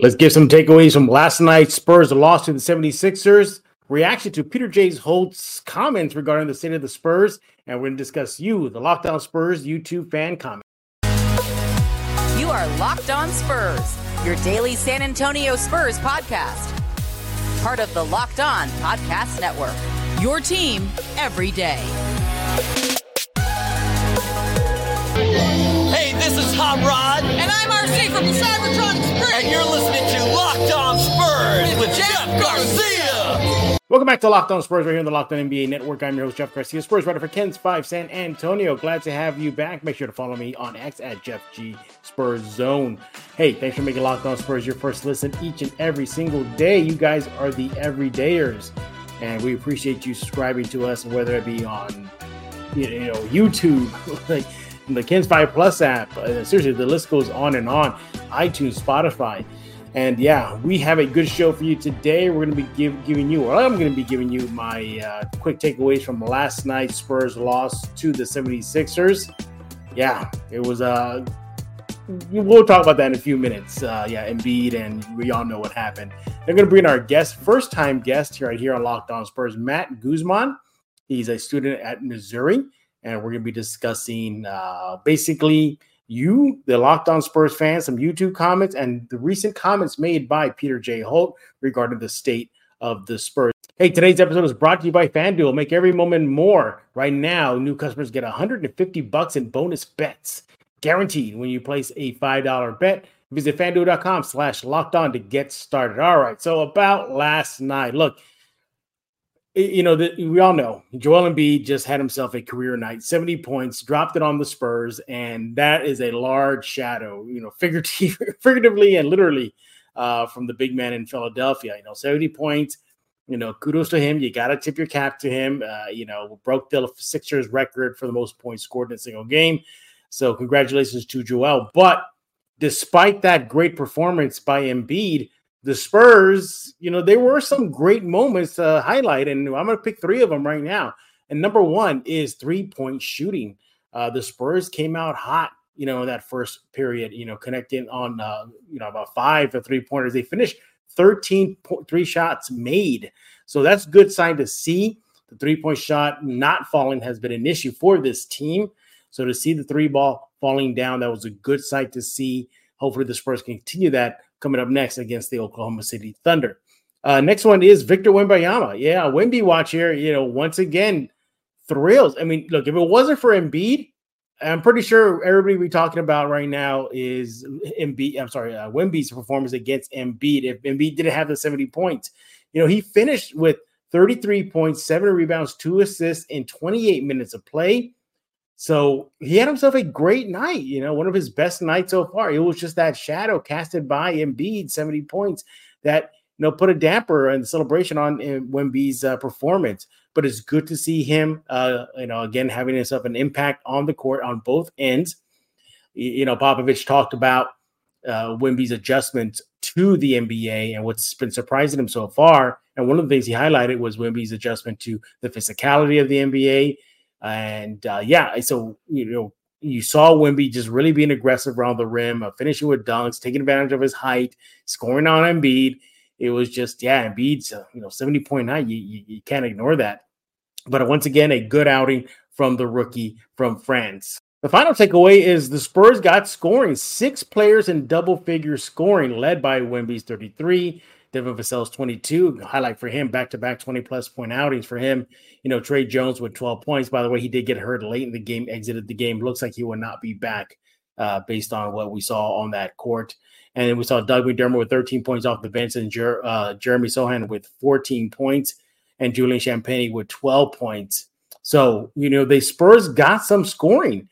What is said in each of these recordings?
Let's give some takeaways from last night's Spurs loss to the 76ers, reaction to Peter J. Holt's comments regarding the state of the Spurs, and we're going to discuss you, the Locked On Spurs YouTube fan comment. You are Locked On Spurs, your daily San Antonio Spurs podcast. Part of the Locked On Podcast Network. Your team every day. This is Hot Rod. And I'm RC from the Cybertron Springs. And you're listening to Locked On Spurs with Jeff Garcia. Welcome back to Locked On Spurs right here on the Locked On NBA Network. I'm your host, Jeff Garcia, Spurs writer for KENS 5 San Antonio. Glad to have you back. Make sure to follow me on X at Jeff G Spurs Zone. Hey, thanks for making Locked On Spurs your first listen each and every single day. You guys are the everydayers, and we appreciate you subscribing to us, whether it be on you know YouTube, like the KENS 5 Plus app. Uh, seriously, the list goes on and on. iTunes, Spotify. And yeah, we have a good show for you today. We're going to be give, giving you, or I'm going to be giving you my uh, quick takeaways from last night's Spurs loss to the 76ers. Yeah, it was Uh, we'll talk about that in a few minutes. Uh, yeah, Embiid, and we all know what happened. They're going to bring our guest, first time guest here right here on Locked On Spurs, Matt Guzman. He's a student at Missouri and we're going to be discussing uh, basically you, the Locked On Spurs fans, some YouTube comments, and the recent comments made by Peter J. Holt regarding the state of the Spurs. Hey, today's episode is brought to you by FanDuel. Make every moment more. Right now, new customers get 150 bucks in bonus bets, guaranteed when you place a $5 bet. Visit fanduel.com slash locked on to get started. All right. So about last night, look, you know, the, we all know Joel Embiid just had himself a career night, 70 points, dropped it on the Spurs, and that is a large shadow, you know, figuratively, figuratively and literally uh, from the big man in Philadelphia. You know, 70 points, you know, kudos to him. You got to tip your cap to him. Uh, you know, broke the Sixers record for the most points scored in a single game. So, congratulations to Joel. But despite that great performance by Embiid, the Spurs, you know, there were some great moments to highlight, and I'm going to pick three of them right now. And number one is three point shooting. Uh, the Spurs came out hot, you know, in that first period, you know, connecting on, uh, you know, about five or three pointers. They finished 13 three shots made. So that's good sign to see. The three point shot not falling has been an issue for this team. So to see the three ball falling down, that was a good sight to see. Hopefully the Spurs continue that coming up next against the Oklahoma City Thunder. Uh, next one is Victor Wembanyama. Yeah, Wemby watch here. You know, once again, thrills. I mean, look, if it wasn't for Embiid, I'm pretty sure everybody we're talking about right now is Embiid. I'm sorry, uh, Wemby's performance against Embiid. If Embiid didn't have the 70 points, you know, he finished with 33 points, seven rebounds, two assists in 28 minutes of play. So he had himself a great night, you know, one of his best nights so far. It was just that shadow casted by Embiid, 70 points, that, you know, put a damper and celebration on uh, Wemby's uh, performance. But it's good to see him, uh, you know, again, having himself an impact on the court on both ends. You know, Popovich talked about uh, Wemby's adjustment to the NBA and what's been surprising him so far. And one of the things he highlighted was Wemby's adjustment to the physicality of the NBA and uh, yeah, so you know, you saw Wemby just really being aggressive around the rim, uh, finishing with dunks, taking advantage of his height, scoring on Embiid. It was just, yeah, Embiid's, uh, you know, 70.9. You, you, you can't ignore that. But once again, a good outing from the rookie from France. The final takeaway is the Spurs got scoring. Six players in double figure scoring, led by Wemby's 33, Devin Vassell's 22. Highlight for him, back to back 20 plus point outings for him. You know, Tre Jones with 12 points. By the way, he did get hurt late in the game, exited the game. Looks like he will not be back uh, based on what we saw on that court. And we saw Doug McDermott with 13 points off the bench and Jer- uh, Jeremy Sochan with 14 points and Julian Champagnie with 12 points. So, you know, the Spurs got some scoring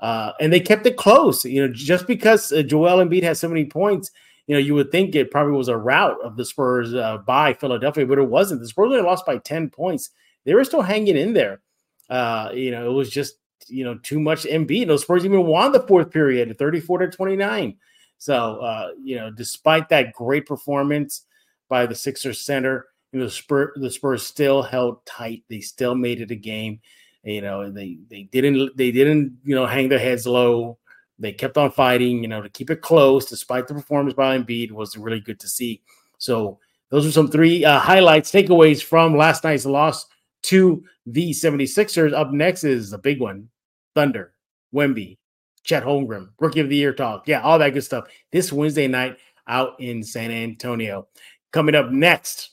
uh, and they kept it close. You know, just because uh, Joel Embiid has so many points – you know, you would think it probably was a rout of the Spurs uh, by Philadelphia, but it wasn't. The Spurs only lost by 10 points. They were still hanging in there. Uh, you know, it was just, you know, too much MB. You know, Spurs even won the fourth period 34 to 29. So, uh, you know, despite that great performance by the Sixers center, you know, the Spurs, the Spurs still held tight. They still made it a game. You know, they they didn't they didn't you know hang their heads low they kept on fighting, you know, to keep it close despite the performance by Embiid was really good to see. So those are some three uh, highlights, takeaways from last night's loss to the 76ers. Up next is a big one Thunder, Wemby, Chet Holmgren, Rookie of the Year talk. Yeah, all that good stuff. This Wednesday night out in San Antonio. Coming up next,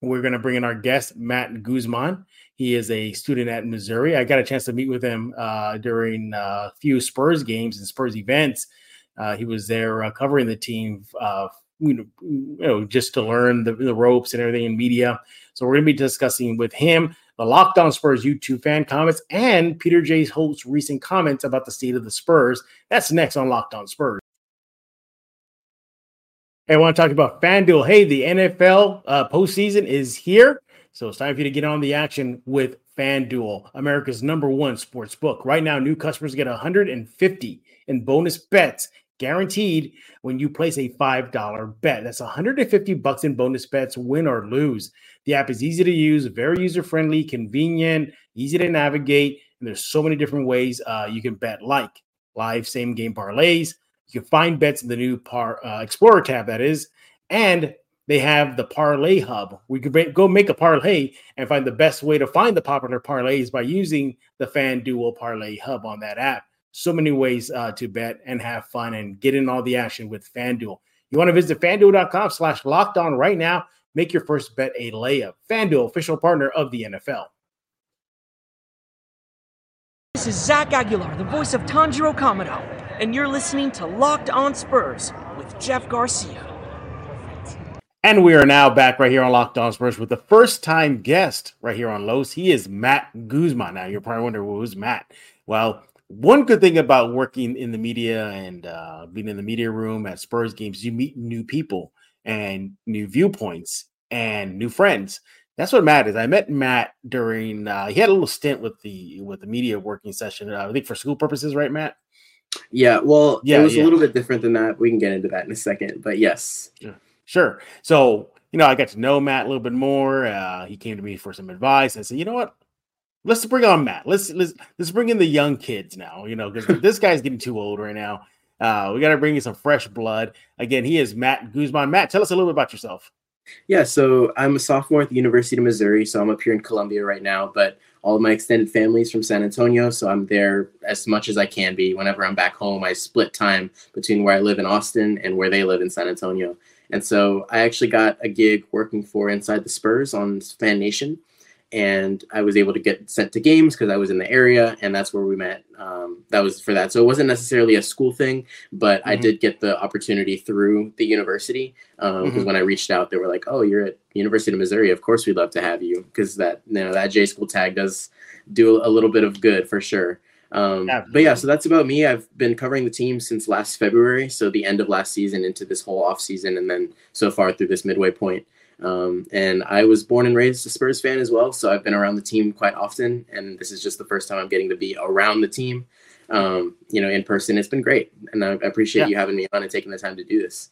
we're going to bring in our guest, Matt Guzman. He is a student at Missouri. I got a chance to meet with him uh, during uh, a few Spurs games and Spurs events. Uh, he was there uh, covering the team, uh, you know, you know, just to learn the, the ropes and everything in media. So we're going to be discussing with him the Locked On Spurs YouTube fan comments and Peter J. Holt's recent comments about the state of the Spurs. That's next on Locked On Spurs. Hey, I want to talk about FanDuel. Hey, the NFL uh, postseason is here. So it's time for you to get on the action with FanDuel, America's number one sports book. Right now, new customers get 150 in bonus bets guaranteed when you place a $5 bet. That's 150 bucks in bonus bets, win or lose. The app is easy to use, very user-friendly, convenient, easy to navigate, and there's so many different ways uh, you can bet like live same game parlays, you can find bets in the new Par uh, Explorer tab, that is, and they have the Parlay Hub. We could go make a parlay and find the best way to find the popular parlays by using the FanDuel Parlay Hub on that app. So many ways uh, to bet and have fun and get in all the action with FanDuel. You want to visit fanduel.com slash locked on right now. Make your first bet a layup. FanDuel, official partner of the NFL. This is Zach Aguilar, the voice of Tanjiro Kamado and you're listening to Locked On Spurs with Jeff Garcia. And we are now back right here on Locked On Spurs with the first time guest right here on Los. He is Matt Guzman. Now you're probably wondering well, who's Matt. Well, one good thing about working in the media and uh, being in the media room at Spurs games, you meet new people and new viewpoints and new friends. That's what Matt is. I met Matt during uh, he had a little stint with the with the media working session. Uh, I think for school purposes, right, Matt? Yeah, well, yeah, it was yeah. a little bit different than that. We can get into that in a second, but yes. Sure. So, you know, I got to know Matt a little bit more. Uh, he came to me for some advice. I said, you know what? Let's bring on Matt. Let's let's let's bring in the young kids now, you know, because this guy's getting too old right now. Uh, we got to bring in some fresh blood. Again, he is Matt Guzman. Matt, tell us a little bit about yourself. Yeah, so I'm a sophomore at the University of Missouri, so I'm up here in Columbia right now, but all of my extended family is from San Antonio, so I'm there as much as I can be. Whenever I'm back home, I split time between where I live in Austin and where they live in San Antonio. And so I actually got a gig working for Inside the Spurs on Fan Nation and I was able to get sent to games because I was in the area, and that's where we met. Um, that was for that, so it wasn't necessarily a school thing, but mm-hmm. I did get the opportunity through the university because um, mm-hmm. when I reached out, they were like, "Oh, you're at University of Missouri. Of course, we'd love to have you," because that you know that J school tag does do a little bit of good for sure. Um, but yeah, so that's about me. I've been covering the team since last February, so the end of last season into this whole off season, and then so far through this midway point. Um, and I was born and raised a Spurs fan as well, so I've been around the team quite often. And this is just the first time I'm getting to be around the team, um, you know, in person. It's been great, and I appreciate yeah. you having me on and taking the time to do this.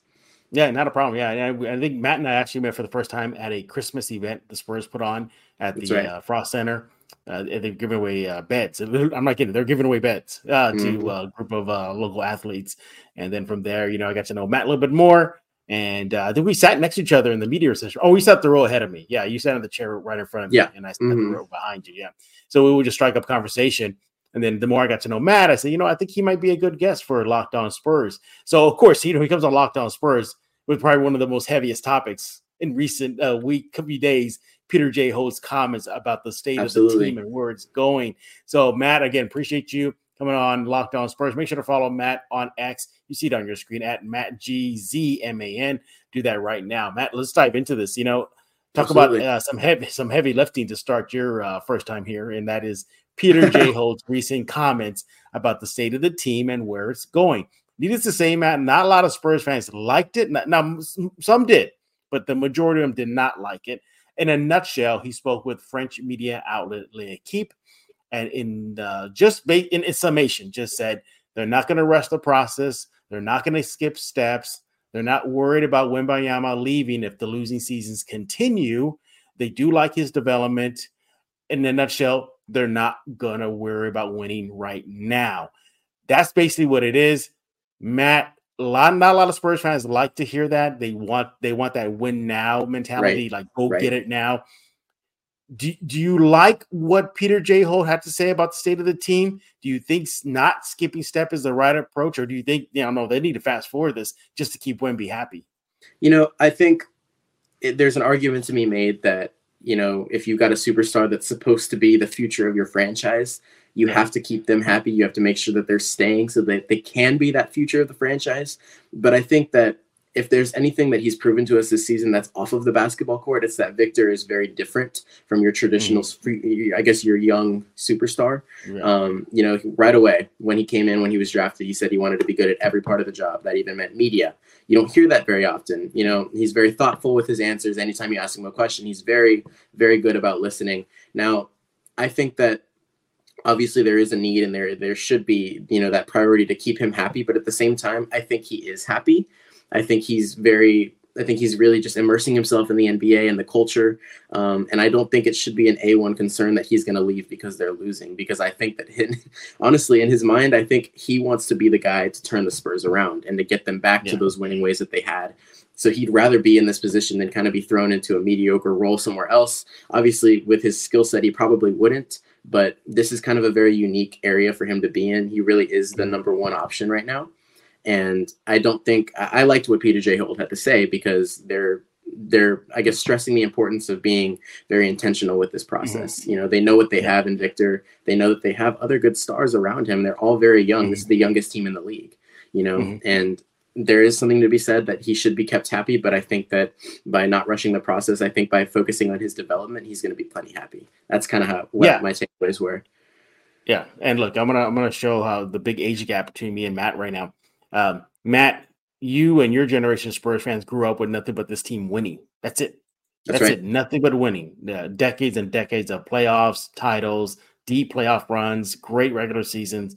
Yeah, not a problem. Yeah, I think Matt and I actually met for the first time at a Christmas event the Spurs put on at the right. uh, Frost Center. Uh, they're giving away uh, beds. I'm not kidding. They're giving away beds uh, to mm-hmm. a group of uh, local athletes. And then from there, you know, I got to know Matt a little bit more. And uh, then we sat next to each other in the media session. Oh, we sat the row ahead of me. Yeah, you sat in the chair right in front of me, and I sat mm-hmm. the row behind you. Yeah. So we would just strike up conversation. And then the more I got to know Matt, I said, you know, I think he might be a good guest for Locked On Spurs. So of course, you know, he comes on Locked On Spurs with probably one of the most heaviest topics in recent uh, week, couple days. Peter J. Holt's comments about the state Absolutely. of the team and where it's going. So Matt, again, appreciate you coming on Locked On Spurs. Make sure to follow Matt on X. You see it on your screen at Matt G Z M A N. Do that right now, Matt. Let's dive into this. You know, talk Absolutely. about uh, some heavy some heavy lifting to start your uh, first time here, and that is Peter J. Holt's recent comments about the state of the team and where it's going. Needless to say, Matt, not a lot of Spurs fans liked it. Now, some did, but the majority of them did not like it. In a nutshell, he spoke with French media outlet L'Equipe and in uh, just in, in summation, just said they're not going to rush the process. They're not going to skip steps. They're not worried about Wembanyama leaving if the losing seasons continue. They do like his development. In a nutshell, they're not going to worry about winning right now. that's basically what it is. Matt, a lot, not a lot of Spurs fans like to hear that. They want they want that win now mentality, Right. like go Right. get it now. Do, do you like what Peter J. Holt had to say about the state of the team? Do you think not skipping step is the right approach, or do you think you know no they need to fast forward this just to keep Wemby happy? You know, I think it, there's an argument to be made that you know if you've got a superstar that's supposed to be the future of your franchise, you have to keep them happy. You have to make sure that they're staying so that they can be that future of the franchise. But I think that if there's anything that he's proven to us this season that's off of the basketball court, it's that Victor is very different from your traditional, free, I guess, your young superstar. Um, you know, right away when he came in, when he was drafted, he said he wanted to be good at every part of the job. That even meant media. You don't hear that very often. You know, he's very thoughtful with his answers. Anytime you ask him a question, he's very, very good about listening. Now, I think that obviously there is a need and there there should be you know that priority to keep him happy but at the same time i think he is happy. I think he's very i think he's really just immersing himself in the nba and the culture um, and i don't think it should be an a1 concern that he's going to leave because they're losing because i think that him, honestly in his mind i think he wants to be the guy to turn the spurs around and to get them back to those winning ways that they had. So he'd rather be in this position than kind of be thrown into a mediocre role somewhere else. Obviously with his skill set he probably wouldn't but this is kind of a very unique area for him to be in. He really is the number one option right now. And I don't think I, I liked what Peter J. Holt had to say because they're they're I guess stressing the importance of being very intentional with this process. You know, they know what they have in Victor. They know that they have other good stars around him. They're all very young. This is the youngest team in the league, you know, Mhm. and there is something to be said that he should be kept happy, but I think that by not rushing the process, I think by focusing on his development, he's going to be plenty happy. That's kind of how what Yeah. my takeaways were. Yeah, and look, I'm gonna I'm gonna show how the big age gap between me and Matt right now. Um, Matt, you and your generation of Spurs fans grew up with nothing but this team winning. That's it. That's That's, right. it. Nothing but winning. Uh, decades and decades of playoffs, titles, deep playoff runs, great regular seasons.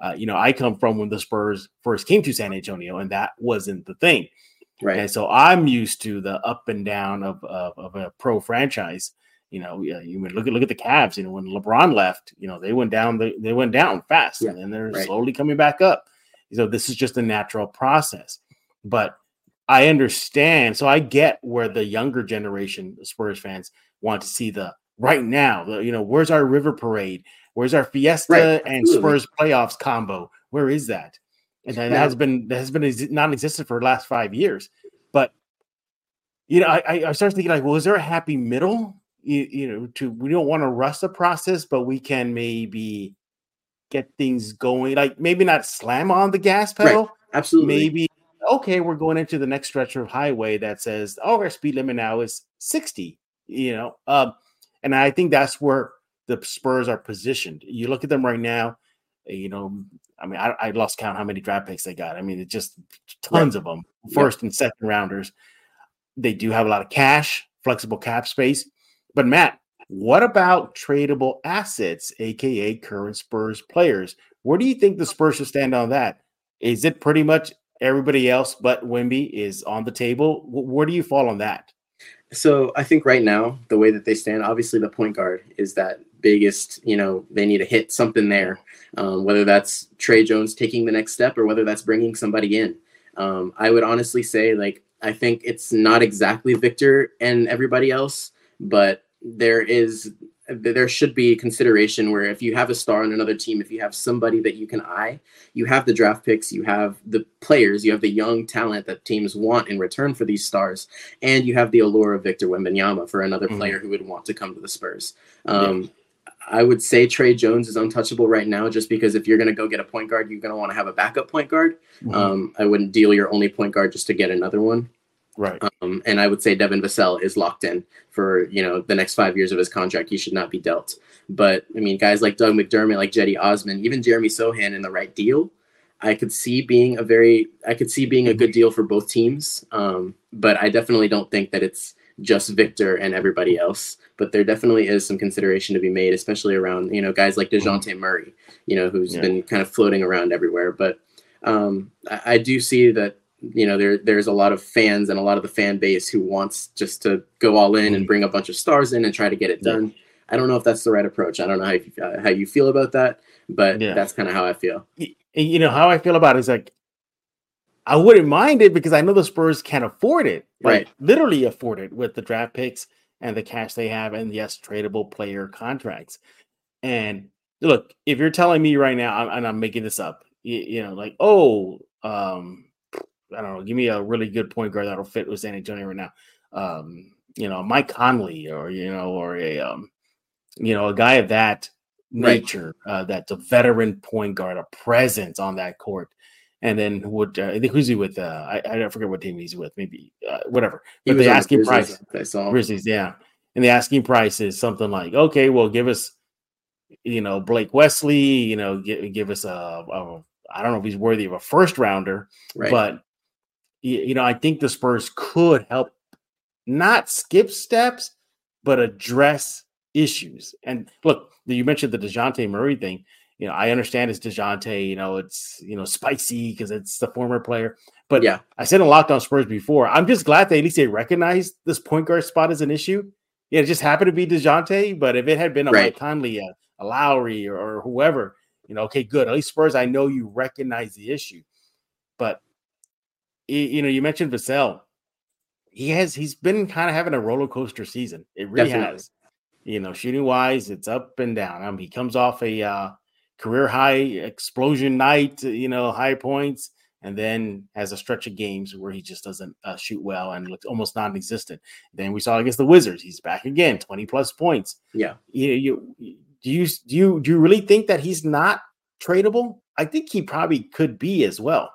Uh, you know, I come from when the Spurs first came to San Antonio, and that wasn't the thing. Right. And so I'm used to the up and down of of, of a pro franchise. You know, you look at look at the Cavs. You know, when LeBron left, you know they went down. They, they went down fast, Yeah, and then they're right. slowly coming back up. So this is just a natural process. But I understand. So I get where the younger generation Spurs fans want to see the right now. The you know, where's our River Parade? Where's our Fiesta Right, and. Spurs playoffs combo? Where is that? And that has been that has been exi- non-existent for the last five years. But you know, I, I- started thinking like, well, is there a happy middle? You, you know, to we don't want to rush the process, but we can maybe get things going. Like maybe not slam on the gas Right. pedal. Absolutely. Maybe okay, we're going into the next stretch of highway that says, oh, our speed limit now is 60. You know, um, and I think that's where the Spurs are positioned. You look at them right now, eh, you know, I mean, I, I lost count how many draft picks they got. I mean, it's just tons of them, first and second rounders. They do have a lot of cash, flexible cap space. But Matt, what about tradable assets, aka current Spurs players? Where do you think the Spurs should stand on that? Is it pretty much everybody else but Wemby is on the table? Where do you fall on that? So I think right now, the way that they stand, obviously the point guard is that biggest, you know, they need to hit something there, um, whether that's Tre Jones taking the next step or whether that's bringing somebody in. Um, I would honestly say, like, I think it's not exactly Victor and everybody else, but there is there should be consideration where if you have a star on another team, if you have somebody that you can eye, you have the draft picks, you have the players, you have the young talent that teams want in return for these stars and you have the allure of Victor Wembanyama for another Mhm. player who would want to come to the Spurs. Um, I would say Tre Jones is untouchable right now, just because if you're going to go get a point guard, you're going to want to have a backup point guard. Um, I wouldn't deal your only point guard just to get another one. Right. Um, and I would say Devin Vassell is locked in for you know the next five years of his contract. He should not be dealt. But I mean, guys like Doug McDermott, like Cedi Osman, even Jeremy Sochan in the right deal, I could see being a very, I could see being a good deal for both teams. Um, but I definitely don't think that it's just Victor and everybody else. But there definitely is some consideration to be made, especially around you know guys like Dejounte Murray, you know, who's Yeah. been kind of floating around everywhere. But um, I, I do see that you know there there's a lot of fans and a lot of the fan base who wants just to go all in and Mhm. bring a bunch of stars in and try to get it done. I don't know if that's the right approach. I don't know how you, uh, how you feel about that, but Yeah. that's kind of how I feel. you know how I feel about it is like I wouldn't mind it because I know the Spurs can afford it, like Right. literally afford it with the draft picks and the cash they have, and yes, tradable player contracts. And look, if you're telling me right now, I'm, and I'm making this up, you, you know, like oh, um, I don't know, give me a really good point guard that'll fit with San Antonio right now. Um, you know, Mike Conley, or you know, or a um, you know, a guy of that Right. nature, uh, that's a veteran point guard, a presence on that court. And then would uh, I think who's he with? Uh, I, I forget what team he's with. Maybe uh, whatever. But the asking Grizzlies, price, I saw. Grizzlies, yeah. And the asking price is something like, okay, well, give us, you know, Blake Wesley, you know, give, give us a, a, I don't know if he's worthy of a first rounder, Right. but you know, I think the Spurs could help not skip steps, but address issues. And look, you mentioned the Dejounte Murray thing. You know, I understand it's Dejounte, you know, it's you know spicy because it's the former player. But Yeah. I said in Locked On Spurs before, I'm just glad that at least they recognize this point guard spot as an issue. Yeah, it just happened to be Dejounte, but if it had been a Right. Mike Conley, a, a Lowry, or, or whoever, you know, okay, good. At least Spurs, I know you recognize the issue. But you know, you mentioned Vassell. He has he's been kind of having a roller coaster season. It really Definitely. has. You know, shooting wise, it's up and down. I mean, he comes off a uh, career high explosion night, you know, high points, and then has a stretch of games where he just doesn't uh, shoot well and looks almost non-existent. Then we saw against the Wizards, he's back again, twenty plus points. Yeah. You, you do you do you do you really think that he's not tradable? I think he probably could be as well.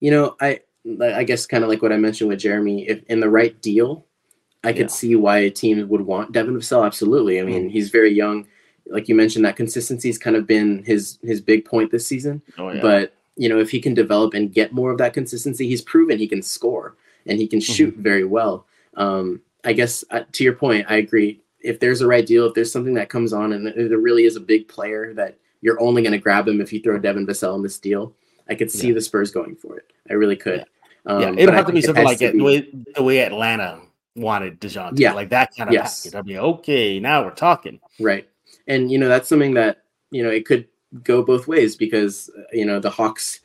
You know, I I guess kind of like what I mentioned with Jeremy. If in the right deal, I could Yeah. see why a team would want Devin Vassell. Absolutely. I mean, he's very young. Like you mentioned, that consistency has kind of been his his big point this season. Oh But you know, if he can develop and get more of that consistency, he's proven he can score and he can shoot very well. Um, I guess uh, to your point, I agree. If there's a right deal, if there's something that comes on and there really is a big player that you're only going to grab him if you throw Devin Vassell in this deal, I could see Yeah. the Spurs going for it. I really could. Um, yeah, it'll have to be something like it, the way the way Atlanta wanted Dejounte. Yeah. like that kind of Yes. package. I'll be okay. Now we're talking. Right. And you know that's something that you know it could go both ways because uh, you know the Hawks,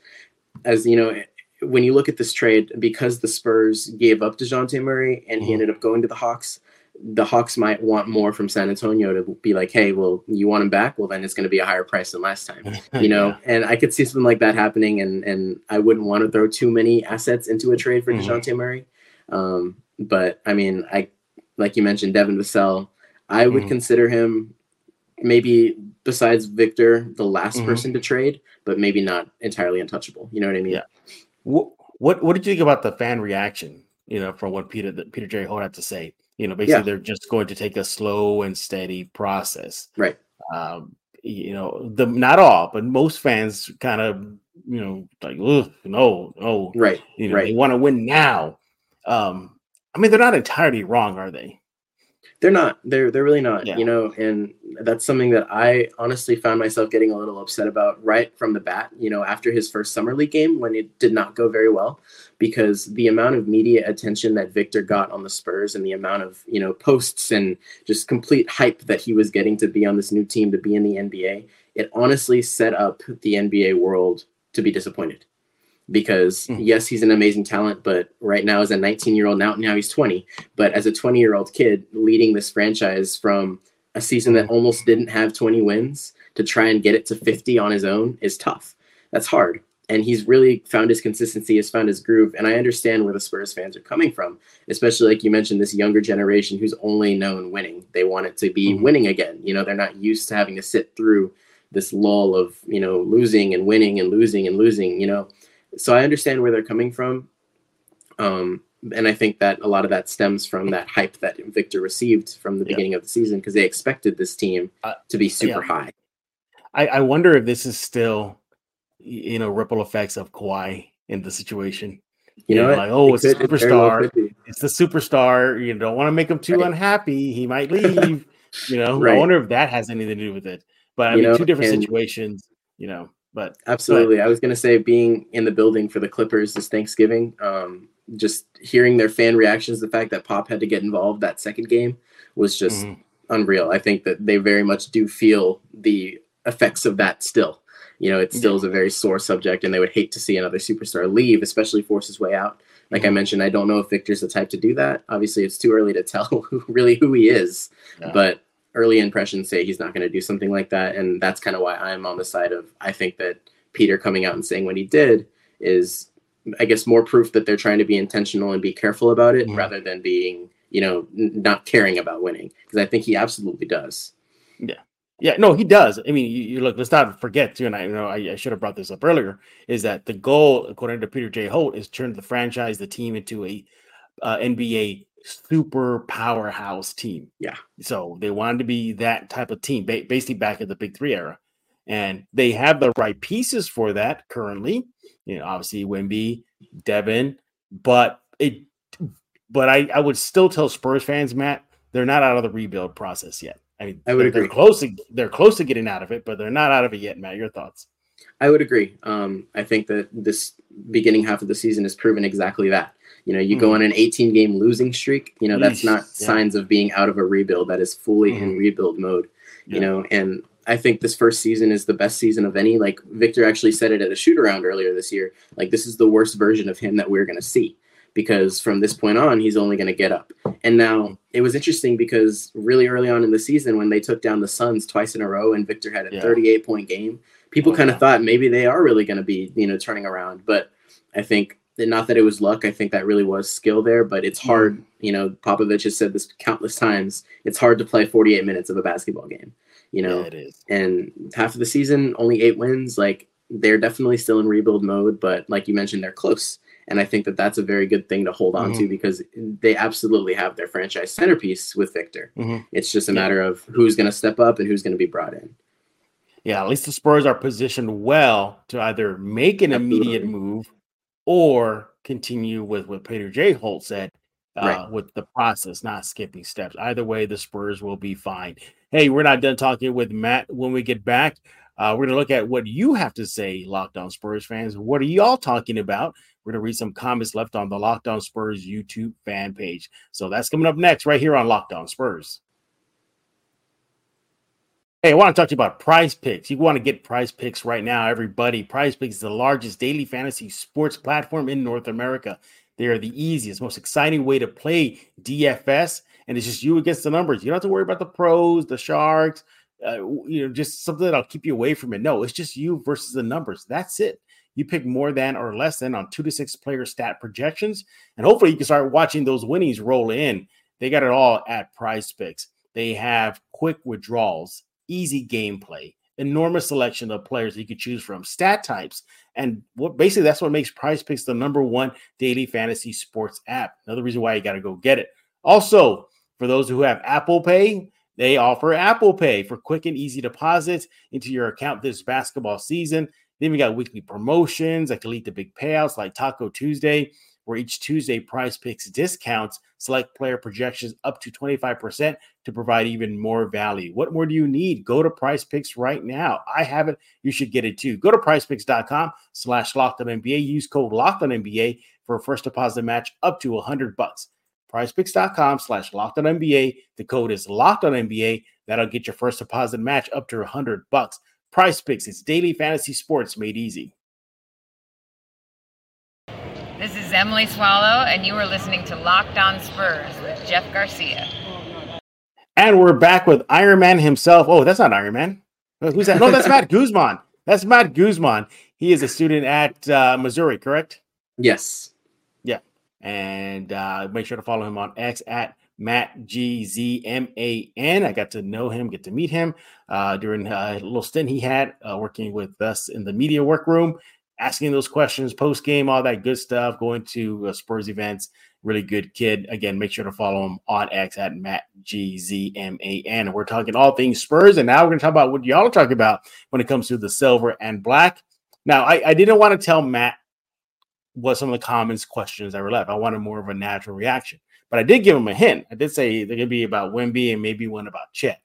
as you know, when you look at this trade, because the Spurs gave up Dejounte Murray and he Mhm. ended up going to the Hawks, the Hawks might want more from San Antonio to be like, hey, well, you want him back? Well, then it's going to be a higher price than last time. You know, Yeah. and I could see something like that happening, and and I wouldn't want to throw too many assets into a trade for Mhm. Dejounte Murray. Um, but I mean, I like you mentioned Devin Vassell. I would Mhm. consider him maybe besides Victor the last Mhm. person to trade, but maybe not entirely untouchable. You know what I mean? Yeah. What what what did you think about the fan reaction? You know, from what Peter Peter J. Holt had to say. You know, basically Yeah. they're just going to take a slow and steady process. Right. Um, you know, the not all, but most fans kind of you know like, Ugh, no, no, Right. you know, right. they want to win now. Um, I mean, they're not entirely wrong, are they? They're not. They're they're really not. Yeah. You know, and that's something that I honestly found myself getting a little upset about right from the bat. You know, after his first summer league game when it did not go very well, because the amount of media attention that Victor got on the Spurs and the amount of you know posts and just complete hype that he was getting to be on this new team to be in the NBA, it honestly set up the NBA world to be disappointed. Because Mhm. yes, he's an amazing talent, but right now as a 19 year old now now he's 20 but as a 20 year old kid leading this franchise from a season that almost didn't have 20 wins to try and get it to 50 on his own is tough. That's hard. And he's really found his consistency, has found his groove. And I understand where the Spurs fans are coming from, especially like you mentioned, this younger generation who's only known winning. They want it to be Mhm. winning again. You know, they're not used to having to sit through this lull of, you know, losing and winning and losing and losing, you know. So I understand where they're coming from. Um, and I think that a lot of that stems from that hype that Victor received from the Yeah. beginning of the season because they expected this team Uh, to be super yeah. high. I, I wonder if this is still, you know, ripple effects of Kawhi in the situation. You know, Yeah, like, oh, It it's a could- it very well superstar. It's the superstar. You don't want to make him too Right. unhappy. He might leave. you know, I wonder if that has anything to do with it. But I You mean, know, two different and- situations. You know, but Absolutely. I was going to say being in the building for the Clippers this Thanksgiving, um, just hearing their fan reactions, the fact that Pop had to get involved that second game was just Mhm. unreal. I think that they very much do feel the effects of that still. You know, it still is a very sore subject, and they would hate to see another superstar leave, especially force his way out. Like I Mhm. mentioned, I don't know if Victor's the type to do that. Obviously, it's too early to tell who, really who he is, Yeah. but early impressions say he's not going to do something like that, and that's kind of why I'm on the side of I think that Peter coming out and saying what he did is, I guess, more proof that they're trying to be intentional and be careful about it Mhm. rather than being, you know, n- not caring about winning. Because I think he absolutely does. Yeah. Yeah, no, he does. I mean, you, you look. Let's not forget too, and I you know I, I should have brought this up earlier. Is that the goal, according to Peter J. Holt, is turn the franchise, the team, into a uh, NBA super powerhouse team. Yeah. So they wanted to be that type of team, basically back in the Big Three era, and they have the right pieces for that currently. You know, obviously Wemby, Devin, but it. But I, I would still tell Spurs fans, Matt, they're not out of the rebuild process yet. I mean, I would they're, they're agree. close to they're close to getting out of it, but they're not out of it yet. Matt, your thoughts? I would agree. Um, I think that this beginning half of the season has proven exactly that. You know, you go Mhm. on an 18 game losing streak, you know, that's not yeah. signs of being out of a rebuild. That is fully in Mhm. rebuild mode, Yeah. you know, and I think this first season is the best season of any. Like Victor actually said it at a shoot around earlier this year. Like, this is the worst version of him that we're going to see because from this point on, he's only going to get up. And now it was interesting because really early on in the season, when they took down the Suns twice in a row and Victor had a Yeah. 38 point game, people kind of thought maybe they are really going to be, you know, turning around. But I think that not that it was luck. I think that really was skill there, but it's hard. You know, Popovich has said this countless times. It's hard to play 48 minutes of a basketball game, you know, yeah, it is. and half of the season, only eight wins. Like they're definitely still in rebuild mode, but like you mentioned, they're close. And I think that that's a very good thing to hold on to because they absolutely have their franchise centerpiece with Victor. Mhm. It's just a matter of who's going to step up and who's going to be brought in. Yeah, at least the Spurs are positioned well to either make an immediate move or continue with what Peter J. Holt said uh, Right. with the process, not skipping steps. Either way, the Spurs will be fine. Hey, we're not done talking with Matt. When we get back, uh, we're going to look at what you have to say, Locked On Spurs fans. What are y'all talking about? We're going to read some comments left on the Locked On Spurs YouTube fan page. So that's coming up next, right here on Locked On Spurs. Hey, I want to talk to you about Prize Picks. You want to get Prize Picks right now, everybody. Prize Picks is the largest daily fantasy sports platform in North America. They are the easiest, most exciting way to play DFS, and it's just you against the numbers. You don't have to worry about the pros, the sharks, uh, you know, just something that'll keep you away from it. No, it's just you versus the numbers. That's it. You pick more than or less than on two to six player stat projections, and hopefully you can start watching those winnings roll in. They got it all at Prize Picks. They have quick withdrawals, easy gameplay, enormous selection of players you could choose from, stat types, and what basically that's what makes Prize Picks the number one daily fantasy sports app. Another reason why you got to go get it. Also, for those who have Apple Pay, they offer Apple Pay for quick and easy deposits into your account this basketball season. Then we got weekly promotions that can lead to big payouts like Taco Tuesday, where each Tuesday Prize Picks discounts select player projections up to 25% to provide even more value. What more do you need? Go to Prize Picks right now. I have it. You should get it too. Go to prizepicks.com slash NBA. Use code locked on NBA for a first deposit match up to 100 bucks. prizepicks.com slash NBA. The code is locked on NBA. That'll get your first deposit match up to 100 bucks. Prize Picks, it's daily fantasy sports made easy. This is Emily Swallow, and you are listening to Locked On Spurs with Jeff Garcia. And we're back with Iron Man himself. Oh, that's not Iron Man. Who's that? No, that's Matt Guzman. That's Matt Guzman. He is a student at uh, Missouri, correct? Yes. Yeah. And uh, make sure to follow him on X at Matt G Z M A N. I got to know him, get to meet him uh, during a little stint he had uh, working with us in the media workroom, asking those questions post game, all that good stuff, going to uh, Spurs events. Really good kid. Again, make sure to follow him on X at Matt G Z M A N. We're talking all things Spurs, and now we're going to talk about what y'all are talking about when it comes to the silver and black. Now, I, I didn't want to tell Matt what some of the comments questions that were left. I wanted more of a natural reaction, but I did give him a hint. I did say they're going to be about Wimby and maybe one about Chet.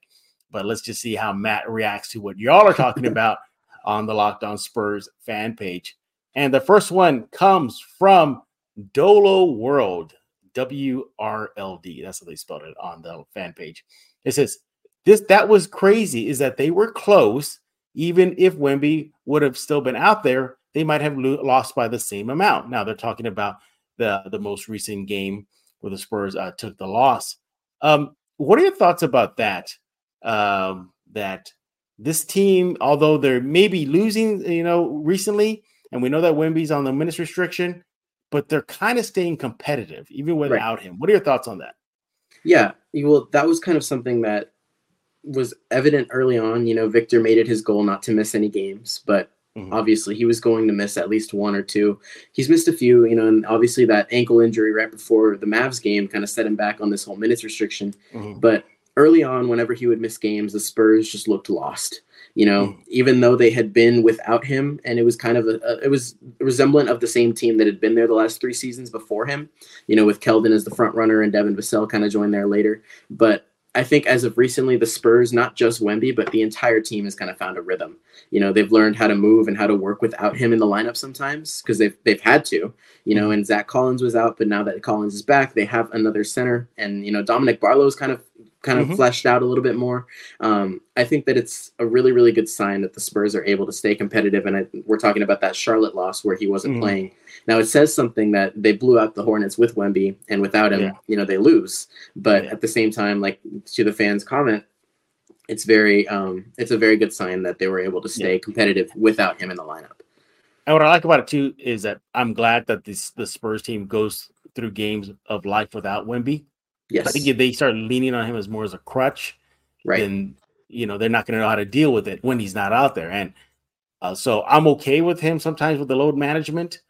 But let's just see how Matt reacts to what y'all are talking about on the Locked On Spurs fan page. And the first one comes from Dolo World, W R L D. That's how they spelled it on the fan page. It says, This that was crazy is that they were close even if Wemby would have still been out there, they might have lo- lost by the same amount. Now they're talking about the the most recent game where the Spurs uh, took the loss. Um, what are your thoughts about that? Um, that this team, although they're maybe losing, you know, recently, and we know that Wemby's on the minutes restriction, but they're kind of staying competitive even without right. him. What are your thoughts on that? Yeah, well, that was kind of something that was evident early on. You know, Victor made it his goal not to miss any games, but mm-hmm. obviously he was going to miss at least one or two. He's missed a few, you know, and obviously that ankle injury right before the Mavs game kind of set him back on this whole minutes restriction. Mm-hmm. But early on, whenever he would miss games, the Spurs just looked lost. You know, mm. even though they had been without him, and it was kind of a, a, it was resemblant of the same team that had been there the last three seasons before him. You know, with Keldon as the front runner and Devin Vassell kind of joined there later. But I think as of recently, the Spurs, not just Wemby, but the entire team has kind of found a rhythm. You know, they've learned how to move and how to work without him in the lineup sometimes because they've they've had to. You know, and Zach Collins was out, but now that Collins is back, they have another center, and you know, Dominic Barlow's kind of kind of mm-hmm. fleshed out a little bit more. Um, I think that it's a really, really good sign that the Spurs are able to stay competitive. And I, we're talking about that Charlotte loss where he wasn't mm-hmm. playing. Now it says something that they blew out the Hornets with Wemby, and without him, yeah. you know, they lose. But yeah. at the same time, like to the fans' comment, it's very, um, it's a very good sign that they were able to stay yeah. competitive without him in the lineup. And what I like about it too is that I'm glad that this the Spurs team goes through games of life without Wemby Yes. I think if they start leaning on him as more as a crutch, right. then you know they're not going to know how to deal with it when he's not out there. And uh, so I'm okay with him sometimes with the load management.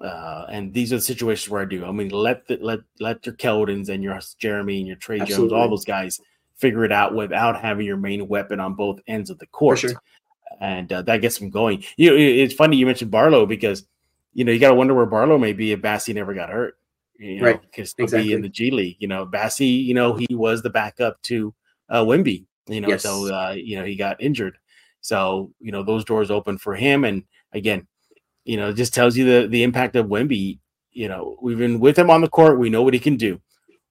Uh, and these are the situations where I do. I mean, let the, let let your Keldons and your Jeremy and your Tre Jones, all those guys figure it out without having your main weapon on both ends of the court. Sure. And uh, that gets them going. You know, it's funny you mentioned Barlow because you know you got to wonder where Barlow may be if Bassey never got hurt you know, right. because exactly. be in the G League. You know, Bassey, you know, he was the backup to uh, Wemby. You know, yes. so uh, you know he got injured. So you know those doors open for him, and again, you know, it just tells you the the impact of Wemby. You know, we've been with him on the court. We know what he can do.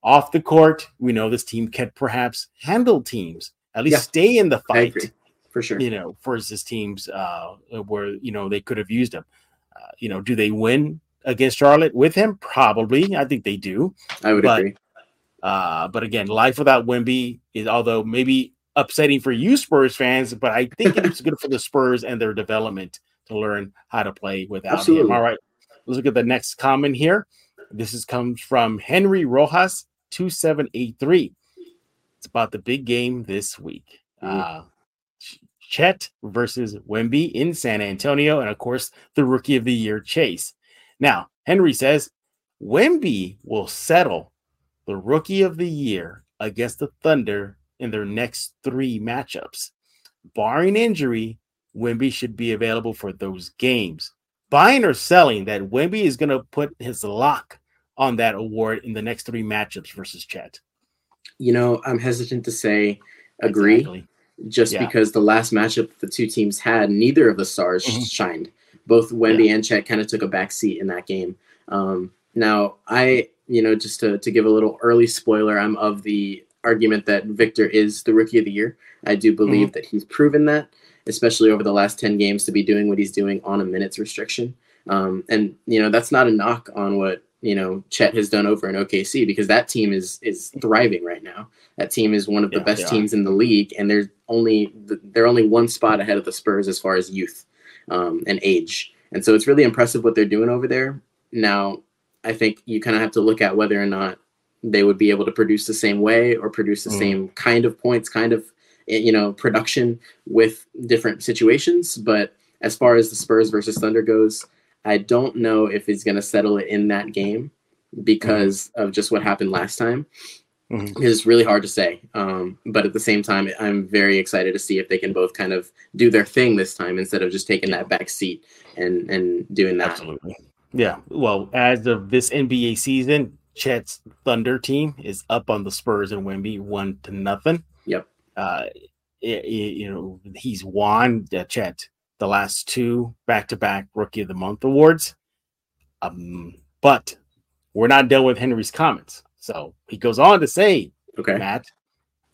Off the court, we know this team can perhaps handle teams, at least yeah. stay in the fight. For sure. You know, versus teams uh, where you know they could have used him. Uh, you know, do they win? Against Charlotte with him? Probably. I think they do. I would but, agree. Uh, but again, life without Wemby is although maybe upsetting for you Spurs fans, but I think it's good for the Spurs and their development to learn how to play without Absolutely. him. All right. Let's look at the next comment here. This is comes from Henry Rojas 2783. It's about the big game this week. Mm-hmm. Uh, Chet versus Wemby in San Antonio, and of course, the rookie of the year, Chase. Now, Henry says Wemby will settle the rookie of the year against the Thunder in their next three matchups. Barring injury, Wemby should be available for those games. Buying or selling that Wemby is going to put his lock on that award in the next three matchups versus Chet? You know, I'm hesitant to say agree, exactly. just yeah. because the last matchup the two teams had, neither of the stars mm-hmm. shined both Wemby yeah. and Chet kind of took a back seat in that game. Um, now, I, you know, just to, to give a little early spoiler, I'm of the argument that Victor is the rookie of the year. I do believe mm-hmm. that he's proven that, especially over the last 10 games, to be doing what he's doing on a minutes restriction. Um, and, you know, that's not a knock on what, you know, Chet has done over in OKC because that team is is thriving right now. That team is one of the yeah, best teams in the league, and they're only they're only one spot ahead of the Spurs as far as youth um, and age. And so it's really impressive what they're doing over there. Now, I think you kind of have to look at whether or not they would be able to produce the same way or produce the mm. same kind of points, kind of you know production with different situations. But as far as the Spurs versus Thunder goes, I don't know if he's going to settle it in that game because mm. of just what happened last time. Mm-hmm. It's really hard to say. Um, but at the same time, I'm very excited to see if they can both kind of do their thing this time instead of just taking that back seat and and doing that. Absolutely. Yeah. Well, as of this NBA season, Chet's Thunder team is up on the Spurs and Wemby one to nothing. Yep. Uh, it, it, you know, he's won uh, Chet the last two back-to-back Rookie of the Month awards. Um, but we're not done with Henry's comments. So he goes on to say, okay, Matt,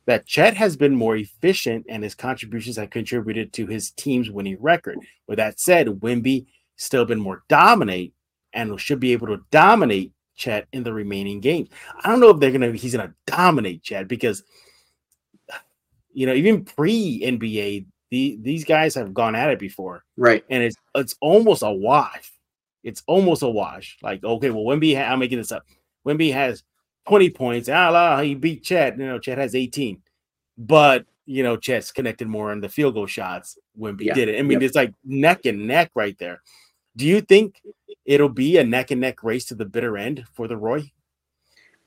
that Chet has been more efficient and his contributions have contributed to his team's winning record. With that said, Wemby still been more dominate and should be able to dominate Chet in the remaining games. I don't know if they're gonna he's gonna dominate Chet because you know even pre NBA the, these guys have gone at it before, right? And it's it's almost a wash. It's almost a wash. Like okay, well Wemby, ha- I'm making this up. Wemby has 20 points. Ah, la, he beat Chet. You know, Chet has 18, but you know, Chet's connected more on the field goal shots. Wemby Yeah. did it. I mean, Yep. it's like neck and neck right there. Do you think it'll be a neck and neck race to the bitter end for the Roy?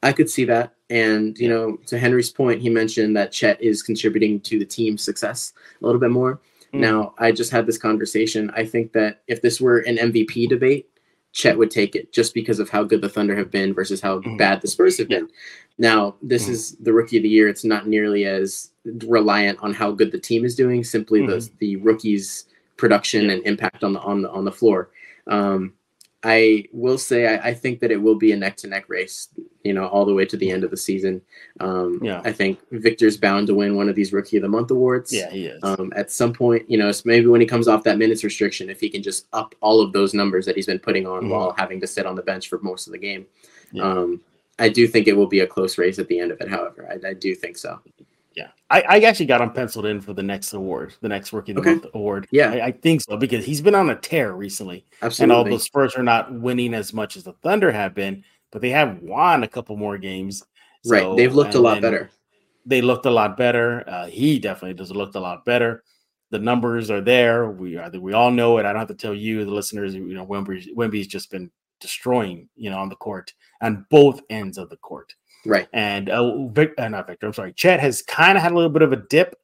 I could see that. And, you know, to Henry's point, he mentioned that Chet is contributing to the team's success a little bit more. Mm. Now, I just had this conversation. I think that if this were an MVP debate, Chet would take it just because of how good the Thunder have been versus how Mhm. bad the Spurs have been. Now, this Mhm. is the rookie of the year. It's not nearly as reliant on how good the team is doing, simply the the rookie's production Mm-hmm. Yeah. and impact on the on the on the floor. Um, I will say I, I think that it will be a neck to neck race, you know, all the way to the end of the season. Um, Yeah. I think Victor's bound to win one of these Rookie of the Month awards. Yeah, he is. Um, at some point, you know, it's maybe when he comes off that minutes restriction, if he can just up all of those numbers that he's been putting on Mhm. while having to sit on the bench for most of the game. Yeah. Um, I do think it will be a close race at the end of it. However, I, I do think so. Yeah, I, I actually got him penciled in for the next award, the next Rookie of the Okay. Month award. Yeah. I, I think so because he's been on a tear recently, and Absolutely. although Spurs are not winning as much as the Thunder have been, but they have won a couple more games. right. They've looked a lot better. They looked a lot better. Uh, he definitely does look a lot better. The numbers are there. We are we all know it. I don't have to tell you, the listeners. You know, Wemby's, Wemby's just been destroying, you know, on the court on both ends of the court. Right. And uh, Vic, uh, not Victor, I'm sorry, Chet has kind of had a little bit of a dip.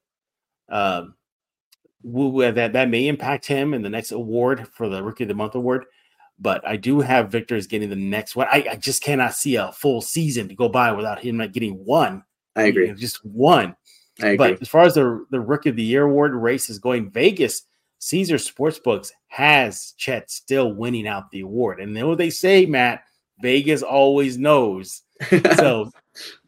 Um, that that may impact him in the next award for the Rookie of the Month award. But I do have Victor is getting the next one. I, I just cannot see a full season to go by without him not getting one. I You agree. know, just one. I agree. But as far as the the Rookie of the Year award race is going, Vegas Caesar Sportsbooks has Chet still winning out the award, and then what they say, Matt, Vegas always knows. So,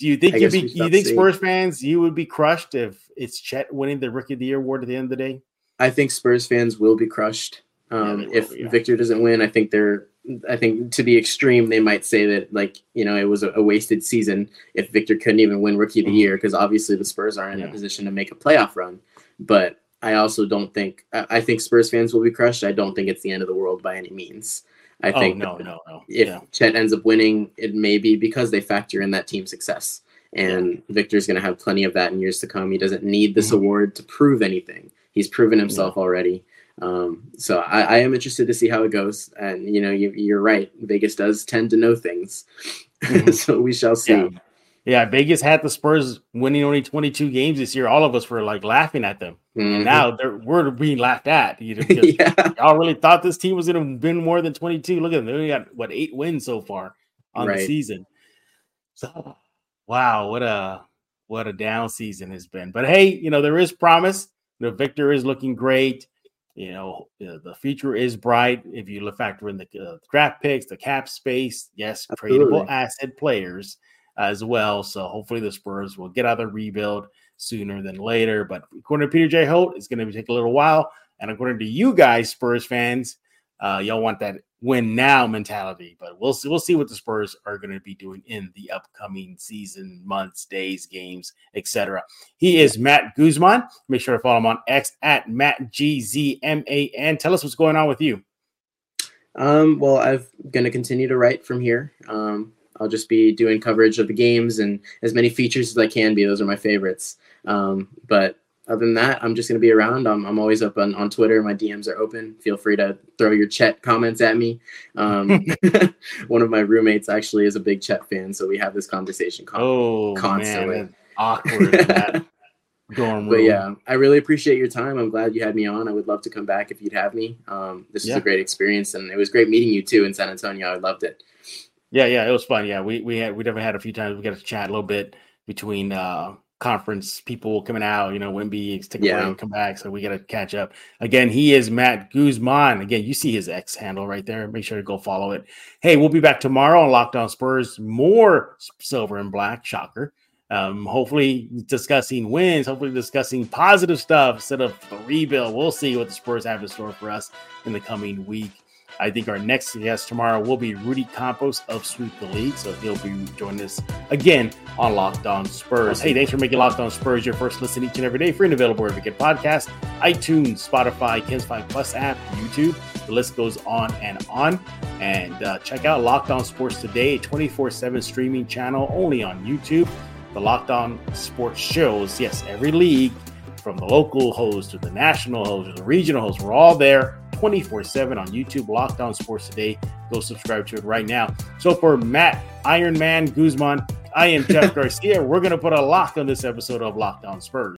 do you think you'd be? You think. Spurs fans you would be crushed if it's Chet winning the Rookie of the Year award at the end of the day? I think Spurs fans will be crushed. Um, will, if yeah. Victor doesn't win, I think they're. I think to the extreme, they might say that like you know it was a, a wasted season if Victor couldn't even win Rookie of the Mhm. Year because obviously the Spurs are in Yeah. a position to make a playoff run. But I also don't think I, think Spurs fans will be crushed. I don't think it's the end of the world by any means. I oh think no, no, no. if yeah. Chet ends up winning, it may be because they factor in that team success. And Victor's going to have plenty of that in years to come. He doesn't need this Mhm. award to prove anything. He's proven himself already. Um, so I, I am interested to see how it goes. And you know, you, you're right. Vegas does tend to know things, Mhm. so we shall see. Yeah. Yeah, Vegas had the Spurs winning only 22 games this year. All of us were like laughing at them. Mhm. And now they're we're being laughed at. You know, yeah. Y'all really thought this team was going to win more than 22. Look at them. They only got what eight wins so far on the season. So wow, what a what a down season has been. But hey, you know, there is promise. The Victor is looking great. You know, the future is bright if you look factor in the uh, draft picks, the cap space, yes, tradable asset players as well. So hopefully the Spurs will get out of the rebuild sooner than later. But according to Peter J. Holt, it's going to take a little while. And according to you guys, Spurs fans, uh, y'all want that win now mentality. But we'll see. We'll see what the Spurs are going to be doing in the upcoming season, months, days, games, etc. He is Matt Guzman. Make sure to follow him on X at Matt G Z M A N. Tell us what's going on with you. Um, well, I'm going to continue to write from here. Um, I'll just be doing coverage of the games and as many features as I can be. Those are my favorites. Um, but other than that, I'm just going to be around. I'm, I'm always up on, on Twitter. My DMs are open. Feel free to throw your Chet comments at me. Um, one of my roommates actually is a big Chet fan, so we have this conversation. con- Oh constantly. man, awkward that dorm room. But yeah, I really appreciate your time. I'm glad you had me on. I would love to come back if you'd have me. Um, this is Yeah. a great experience, and it was great meeting you too in San Antonio. I loved it. Yeah, yeah, it was fun. Yeah, we we had we definitely had a few times we got to chat a little bit between uh conference people coming out, you know, Wemby take a Yeah. break come back. So we gotta catch up. Again, he is Matt Guzman. Again, you see his X handle right there. Make sure to go follow it. Hey, we'll be back tomorrow on Locked On Spurs. More silver and black, shocker. Um, hopefully discussing wins, hopefully discussing positive stuff instead of the rebuild. We'll see what the Spurs have in store for us in the coming week. I think our next guest tomorrow will be Rudy Campos of Sweep the League. So he'll be joining us again on Locked On Spurs. Hey, thanks for making Locked On Spurs your first listen each and every day. Free and available wherever you get podcasts, iTunes, Spotify, KENS 5 Plus app, YouTube. The list goes on and on. And uh, check out Locked On Sports Today, 24 7 streaming channel only on YouTube. The Locked On Sports shows, yes, every league from the local host to the national host to the regional host, we're all there 24 7 on YouTube, Locked On Sports Today. Go subscribe to it right now. So for Matt Iron Man Guzman, I am Jeff Garcia. We're going to put a lock on this episode of Locked On Spurs.